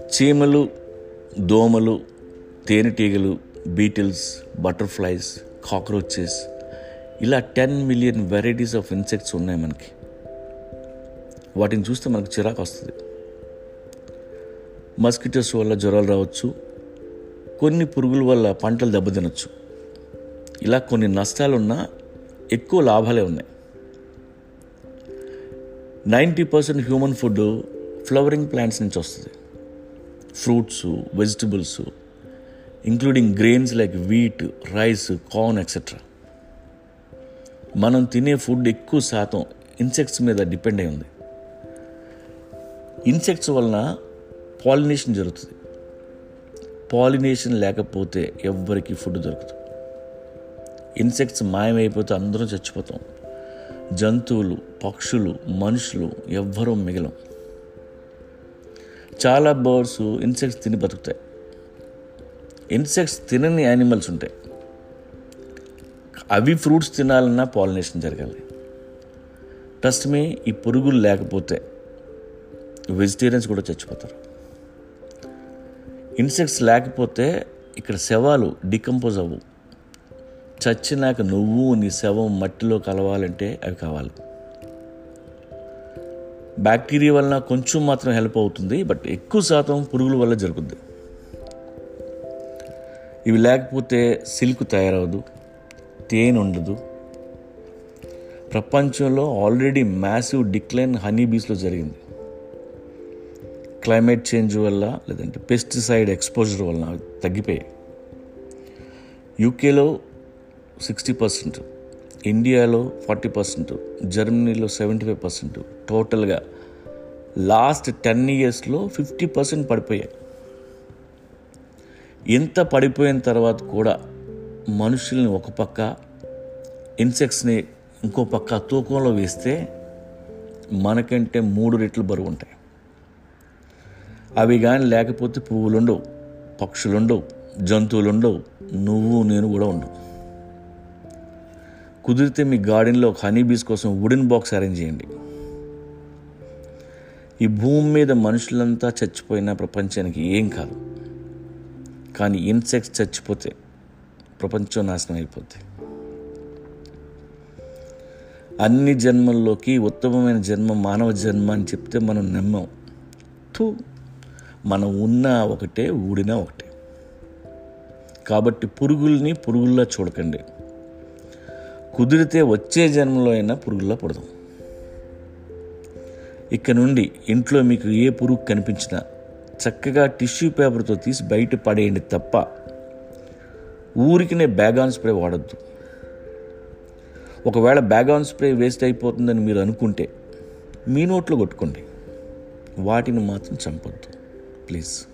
చీమలు దోమలు తేనెటీగలు బీటిల్స్ బటర్ఫ్లైస్ కాక్రోచెస్ ఇలా ten million varieties of insects ఉన్నాయి మనకి. వాటిని చూస్తే మనకు చిరాకు వస్తుంది. మస్కిటోస్ వల్ల జ్వరాలు రావచ్చు. కొన్ని పురుగుల వల్ల పంటలు దెబ్బతినొచ్చు. ఇలా కొన్ని నష్టాలున్నా ఎక్కువ లాభాలే ఉన్నాయి. Ninety percent human food flowering plants నుంచి వస్తుంది. Fruits vegetables including grains like wheat rice corn etcetera మనం తినే ఫుడ్ ఎక్కువ శాతం ఇన్సెక్ట్స్ మీద డిపెండ్ అయి ఉంది. ఇన్సెక్ట్స్ వలన పాలినేషన్ జరుగుతుంది. పాలినేషన్ లేకపోతే ఎవ్వరికి ఫుడ్ దొరకదు. ఇన్సెక్ట్స్ మాయమైపోతే అందరం చచ్చిపోతాం. జంతువులు పక్షులు మనుషులు ఎవ్వరూ మిగిలం. చాలా బర్డ్స్ ఇన్సెక్ట్స్ తిని బతుకుతాయి. ఇన్సెక్ట్స్ తినని యానిమల్స్ ఉంటాయి. అవి ఫ్రూట్స్ తినాలన్నా పాలినేషన్ జరగాలి. ట్రస్ట్ మీ ఈ పురుగులు లేకపోతే వెజిటేరియన్స్ కూడా చచ్చిపోతారు. ఇన్సెక్ట్స్ లేకపోతే ఇక్కడ శవాలు డికంపోజ్ అవ్వు చచ్చినాక నువ్వు నీ శవం మట్టిలో కలవాలంటే అవి కావాలి. బ్యాక్టీరియా వలన కొంచెం మాత్రం హెల్ప్ అవుతుంది బట్ ఎక్కువ శాతం పురుగుల వల్ల జరుగుద్ది. ఇవి లేకపోతే సిల్క్ తయారవదు తేనె ఉండదు. ప్రపంచంలో ఆల్రెడీ మ్యాసివ్ డిక్లైన్ హనీ బీస్లో జరిగింది. క్లైమేట్ చేంజ్ వల్ల లేదంటే పెస్టిసైడ్ ఎక్స్పోజర్ వలన తగ్గిపోయాయి. యూకేలో సిక్స్టీ పర్సెంట్ ఇండియాలో ఫార్టీ పర్సెంట్ జర్మనీలో సెవెంటీ ఫైవ్ పర్సెంట్. టోటల్గా లాస్ట్ టెన్ ఇయర్స్లో ఫిఫ్టీ పర్సెంట్ పడిపోయాయి. ఇంత పడిపోయిన తర్వాత కూడా మనుషుల్ని ఒక పక్క ఇన్సెక్ట్స్ని ఇంకో పక్క తూకంలో వేస్తే మనకంటే మూడు రెట్లు బరువు ఉంటాయి. అవి కానీ లేకపోతే పువ్వులుండవు పక్షులుండవు జంతువులుండవు నువ్వు నేను కూడా ఉండవు. కుదిరితే మీ గార్డెన్లో ఒక హనీ బీస్ కోసం వుడెన్ బాక్స్ అరేంజ్ చేయండి. ఈ భూమి మీద మనుషులంతా చచ్చిపోయిన ప్రపంచానికి ఏం కాదు. కానీ ఇన్సెక్ట్స్ చచ్చిపోతే ప్రపంచం నాశనం అయిపోతే అన్ని జన్మల్లోకి ఉత్తమమైన జన్మ మానవ జన్మ అని చెప్తే మనం నమ్మం. తూ మనం ఉన్న ఒకటే ఊడినా ఒకటే. కాబట్టి పురుగుల్ని పురుగుల్లా చూడకండి. కుదిరితే వచ్చే జన్మలో అయినా పురుగుల్లో పడదాం ఇక నుండి ఇంట్లో మీకు ఏ పురుగు కనిపించినా చక్కగా టిష్యూ పేపర్తో తీసి బయట పడేయండి తప్ప ఊరికినే బ్యాగ్ ఆన్ స్ప్రే వాడద్దు. ఒకవేళ బ్యాగ్ ఆన్ స్ప్రే వేస్ట్ అయిపోతుందని మీరు అనుకుంటే మీ నోట్లో కొట్టుకోండి. వాటిని మాత్రం చంపొద్దు. ప్లీజ్.